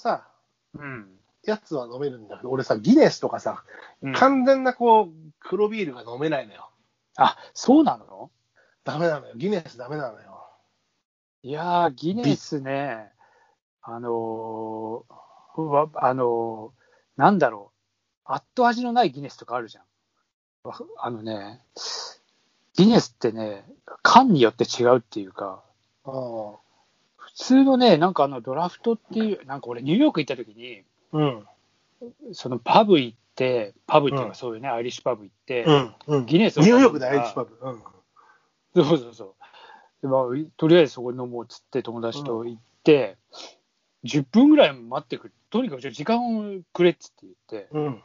さ、うん。やつは飲めるんだけど、俺さ、ギネスとかさ、うん完全なこう、黒ビールが飲めないのよ。あ、そうなの？ダメなのよ。ギネスダメなのよ。いやー、ギネスね、あのーわあのーなんだろう、後味のないギネスとかあるじゃん。わあのね、ギネスってね、缶によって違うっていうか、う普通のね、なんかあのドラフトっていう、なんか俺、ニューヨーク行った時に、ん。そのパブ行って、パブっていううんかそういうね、アイリッシュパブ行って、うん。うん。ギネスをニューヨークでアイリッシュパブ。うん。そうそうそう。でまあ、とりあえずそこに飲もうっつって友達と行って、10分ぐらい待ってくる。とにかく時間をくれっつって言って、うん。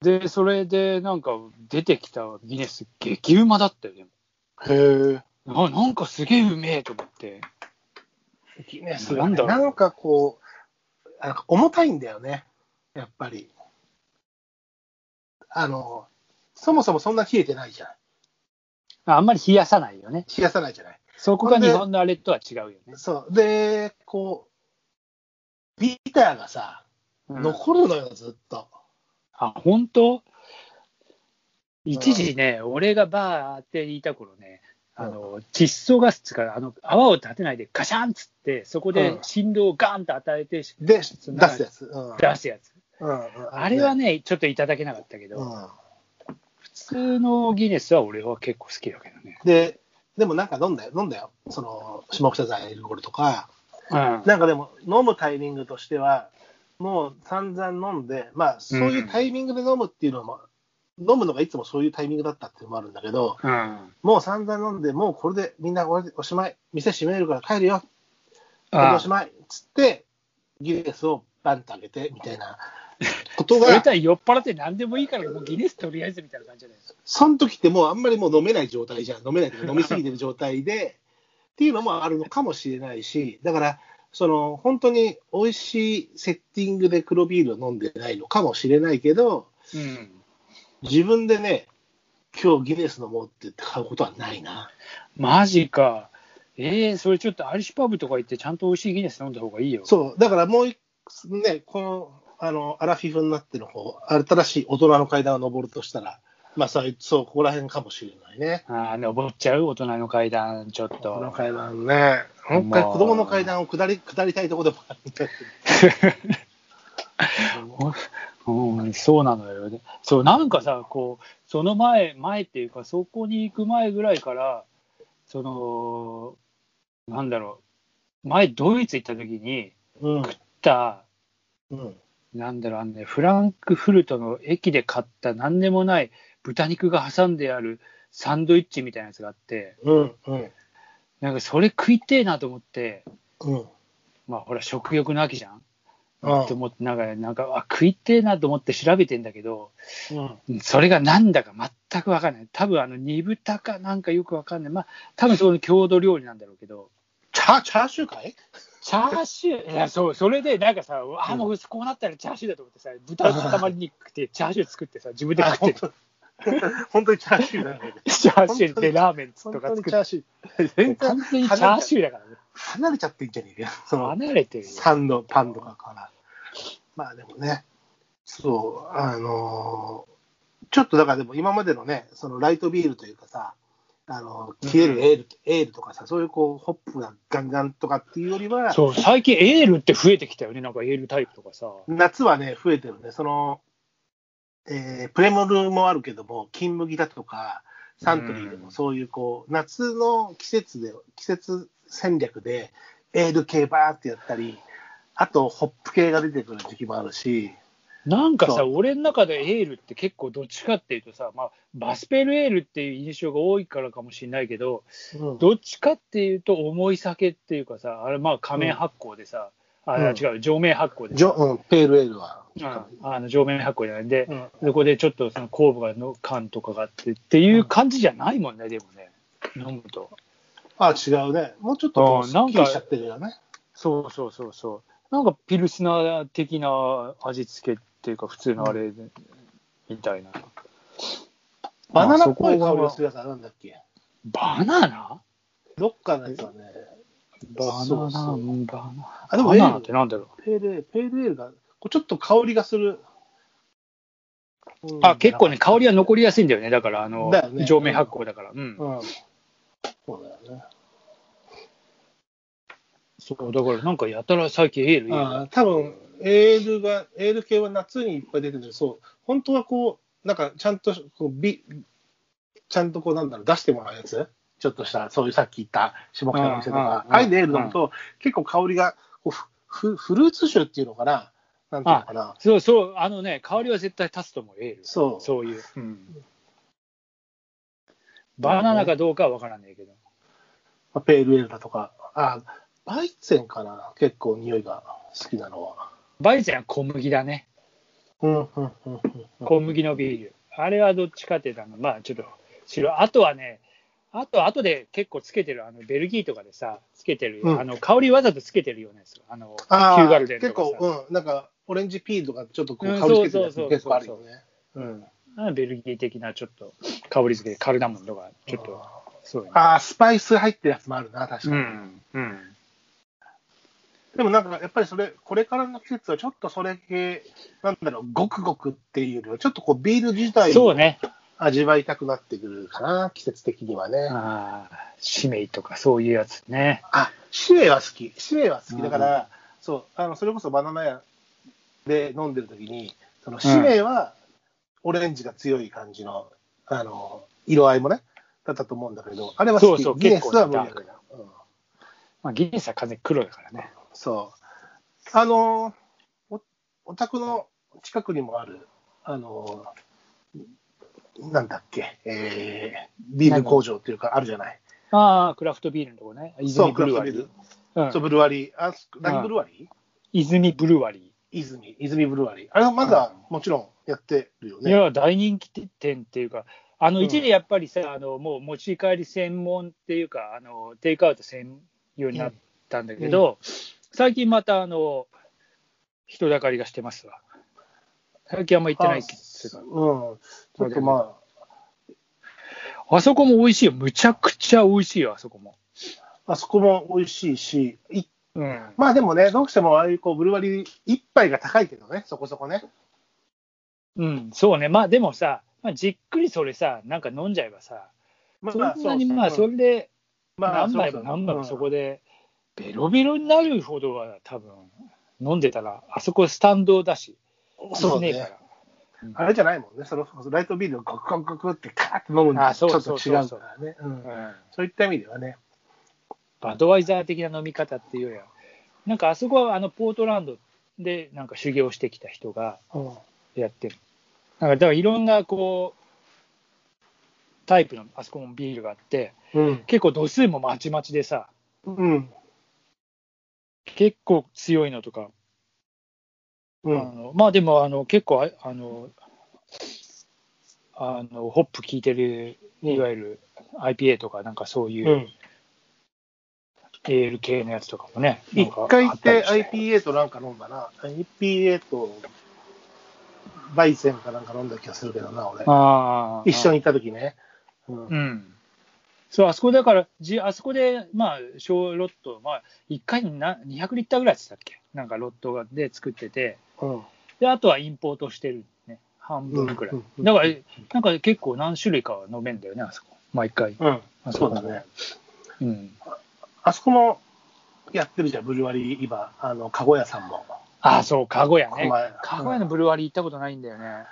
で、それでなんか出てきたギネス、激うまだったよ、でも。へえ。あなんかすげえうめえと思って。ギネスがね、なんなんかこう、なんか重たいんだよね。やっぱり。あの、そもそもそんな冷えてないじゃない。あんまり冷やさないよね。冷やさないじゃない。そこが日本のあれとは違うよね。そう。で、こう、ビターがさ、うん残るのよ、ずっと。あ、本当？一時ね、俺がバーって言いた頃ね、あの、窒素ガスつか、あの、泡を立てないでガシャンっつって、そこで振動をガーンと与えて、で、出そすやつ。うん。出すやつ。うんうんあれはね、ちょっといただけなかったけど、うん。普通のギネスは俺は結構好きだけどね。で、でもなんか飲んだよ、飲んだよ。その、下北沢エルゴールとか。うん。なんかでも、飲むタイミングとしては、もう散々飲んで、まあ、そういうタイミングで飲むっていうのも、飲むのがいつもそういうタイミングだったっていうのもあるんだけど、うん。もう散々飲んで、もうこれでみんなおおしまい、店閉めるから帰るよ、あおしまいっつって、ギネスをバンとあげてみたいな ことそれが、とは酔っ払って何でもいいから、もうギネスとりあえずみたいな感じじゃないですか。その時ってもうあんまりもう飲めない状態じゃん、飲めないというか、飲みすぎてる状態で、っていうのもあるのかもしれないし、だから、その本当に美味しいセッティングで黒ビールを飲んでないのかもしれないけど、うん。自分でね、今日ギネス飲もうって言って買うことはないな。マジか。えー、それちょっとアイリッシュパブとか行ってちゃんと美味しいギネス飲んだ方がいいよ。そう、だからもう一ね、この、あの、アラフィフになっての方、新しい大人の階段を登るとしたら、まあそう、そう、ここら辺かもしれないね。ああ、登っちゃう？大人の階段、ちょっ大人のと。階段ね。もう一回子供の階段を下り、下りたいところでもあるんだけ うん、そうなのよね。そう、なんかさ、こう、その前、前っていうか、そこに行く前ぐらいから、その、なんだろう、前、ドイツ行った時に、ど。うん。行った、うん。なんだろう、あのね、フランクフルトの駅で買った何でもない豚肉が挟んであるサンドイッチみたいなやつがあって、うん。うん。なんかそれ食いてえなと思って、うん。まあほら、食欲の秋じゃん。うんって思って、なんか、なんか、あ、食いてえなと思って調べてんだけど、うん。それがなんだか全くわかんない。多分あの、煮豚かなんかよくわかんない。まあ、多分その郷土料理なんだろうけど、チャー、チャーシューかい？チャーシュー、いや、そう、それでなんかさ、あ、もうこうなったらチャーシューだと思ってさ、豚の塊肉食って、チャーシュー作ってさ、自分であ、食って本当 本当にチャーシューなんだけど。チャーシューでラーメンと本か作っ当にチャーシュー。全て、完然全にチャーシューだからね。離れちゃってんじゃねえかよ。その、離れてるよ。サンド、パンとかから。まあでもね、そう、あのーちょっとだからでも今までのね、そのライトビールというかさ、あのー、消えるエール、エールとかさ、そういうこう、ホップがガンガンとかっていうよりは、そう、最近エールって増えてきたよね。なんかエールタイプとかさ。夏はね、増えてるね。その、えープレモルもあるけども、金麦だとか、サントリーでもそういうこう、夏の季節で、季節戦略で、エール系バーってやったり、あと、ホップ系が出てくる時期もあるし、なんかさ、そ俺の中でエールって結構どっちかっていうとさ、まあ、バスペルエールっていう印象が多いからかもしれないけど、うんどっちかっていうと重い酒っていうかさ、あれまあ仮面発酵でさ、あうん違う、上面発酵でうん、ペールエールは。うんあの上面発酵じゃないんで、うんそこでちょっとその酵母がの缶とかがあってっていう感じじゃないもんね、でもね、飲むと。あ、違うね。もうちょっとなんかしちゃってるよね。そうそうそうそう。なんかピルスナー的な味付けっていうか、普通のあれで、みたいな。バナナっぽい香りがするやつはなんだっけ？バナナ？どっかのやつはね、バナナ、そうそうバナあでもバナナってなんだろう？ペールエール、ペールエールが、ちょっと香りがする。うんあ、結構ね、香りは残りやすいんだよね。だから、あの、ね上面発酵だから。うん。うん。そうだよね。そう、だからなんかやたら最近エールああ、多分エールが、エール系は夏にいっぱい出てるそう、本当はこう、なんかちゃんとこうビ、ちゃんとこう、なんだろう、出してもらうやつ、ちょっとした、そういうさっき言った下北の店とかう、んああいうのエール飲むと、結構香りがこうふふ、フルーツ酒っていうのかな、なんていうのかな、そうそう、あのね、香りは絶対立つと思う、エール。そう、そういう。うん。バナナかどうかは分からないけど。まあペールエールだとか、あバイツェンかな、結構匂いが好きなのは。バイゼンは小麦だね。うん、うん、うん、うん。小麦のビール。あれはどっちかっていうと、あのまあちょっと白。あとはね、あと、あとで結構つけてる、あのベルギーとかでさ、つけてる、うんあの香りわざとつけてるようなやつ。あの、ヒあューガルデンと結かさ。構、うん、なんか、オレンジピールとか、ちょっとこううん香りつけてるやつ結構あるよね。うん。あベルギー的なちょっと香り付け、カルダモンとか、ちょっと、そう。ああ、スパイス入ってるやつもあるな、確かに。うん。うん。でもなんか、やっぱりそれ、これからの季節はちょっとそれ系、なんだろう、ごくごくっていうよりは、ちょっとこう、ビール自体をそうね。味わいたくなってくるかな、季節的にはね。ああ、シメイとかそういうやつね。あ、シメは好き。シメは好き。だかうら、そう、あの、それこそバナナ屋で飲んでる時に、そのシメはオレンジが強い感じの、あの、色合いもね、だったと思うんだけど、あれは好き。そうそうギネスは無理だ結構ねけど。うんまあ、ギネスは風黒だからね。そう。あのお、お宅の近くにもある、あの、なんだっけ、えー、ビール工場っていうか、あるじゃない。ああ、クラフトビールのとこね。泉ブルワリそうクー。そう、うん、ブルワリー。あ、何ブルワリー？泉ブルワリ泉、泉ブルワリー。あれはまだ、もちろんやってるよー。いね。や、大人気店っていうか、あの、うん一時やっぱりさ、あの、もう持ち帰り専門っていうか、あの、テイクアウト専用になったんだけど、最近また、あの、人だかりがしてますわ。最近あんま行ってないっつうん。ちょっとまあそこも美味しいよ。むちゃくちゃ美味しいよ、あそこも。あ、あそこも美味しいし、いうん。まあでもね、どうしてもああいうこうブルワリー一杯が高いけどね、そこそこね。うん、そうね。まあでもさ、まあ、じっくりそれさ、なんか飲んじゃえばさ、まそんなにまあ、それ、れでまあ何杯も何杯もそこで、ベロベロになるほどは多分飲んでたら、あそこスタンドだし、そうねねえから。あれじゃないもんね、そのライトビールをゴクゴクゴクってカーって飲むのあとちそうょっと違うそうそうからね。そういった意味ではね。バドワイザー的な飲み方っていうよりは、なんかあそこはあのポートランドでなんか修行してきた人がうんやってる。なんかだからいろんなこう、タイプのあそこもビールがあって、うん。結構度数もまちまちでさ、うん。結構強いのとか、あうん。のまあでもあの結構ああのあのホップ効いてるいわゆる IPA とかなんかそういううんエール系のやつとかもね、一か回行って IPA となんか飲んだな。IPA とバイセンかなんか飲んだ気がするけどな、俺。一緒に行った時ね。うんうんそうあそこだからじあそこでまあ小ロットまあ1回にな200リッターぐらいって言ったっけ？なんかロットで作ってて。うん。であとはインポートしてるね。半分くらい、うんうんだからなんか結構何種類かは飲めんだよねあそこ。毎回。うん。あそうだね。うん。あそこもやってるじゃん、ブルワリー、今、あの、かご屋さんも。あそうかごやね。かごやのブルワリー行ったことないんだよね、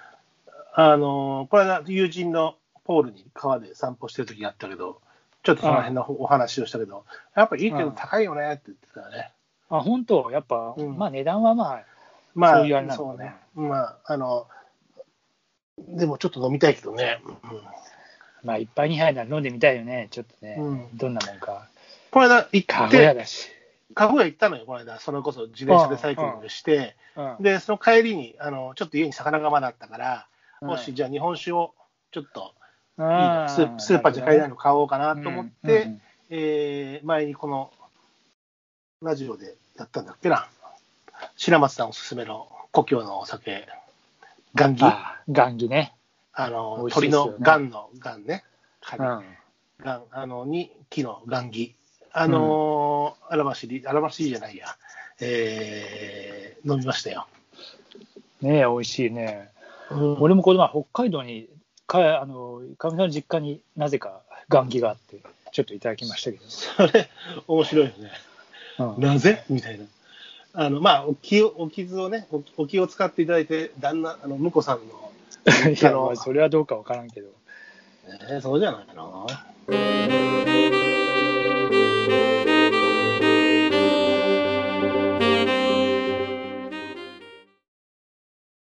あの、これは友人のポールに川で散歩してる時があったけど、ちょっとその辺のお話をしたけど、やっぱいいけど高いよねって言ってたよね。あ本当？やっぱ、うん。まあ値段はまあまあ、そういうあれなのかなそうね。まあ、あの、でもちょっと飲みたいけどね。まあ一杯二杯なら飲んでみたいよね。ちょっとね、うん。どんなもんか。この間行かごって、やだし、かご屋行ったのよ、この間。それこそ自転車でサイクリングして、うん。で、その帰りに、あの、ちょっと家に魚がまだあったから、うん。もし、じゃあ日本酒をちょっとスースーパーじゃ買えないの買おうかなと思って、うんうんえー前にこのラジオでやったんだっけな、白松さんおすすめの故郷のお酒、ガンギ、ああ雁木ね、の美味しい鳥のガンのガンね、うん。ガンあのに木のガンギあのー、荒走り、荒走りじゃないや、えー、飲みましたよ。ねえ、美味しいね。うん。俺もこの前、北海道に、かあの、かみさんの実家になぜか雁木があって、ちょっといただきましたけど。それ、面白いよね。うんなぜ？みたいな。あの、まあ、お気を、お傷をね、おお気を使っていただいて、旦那、あの、婿さんの、いや、まあそれはどうかわからんけど。えーそうじゃないの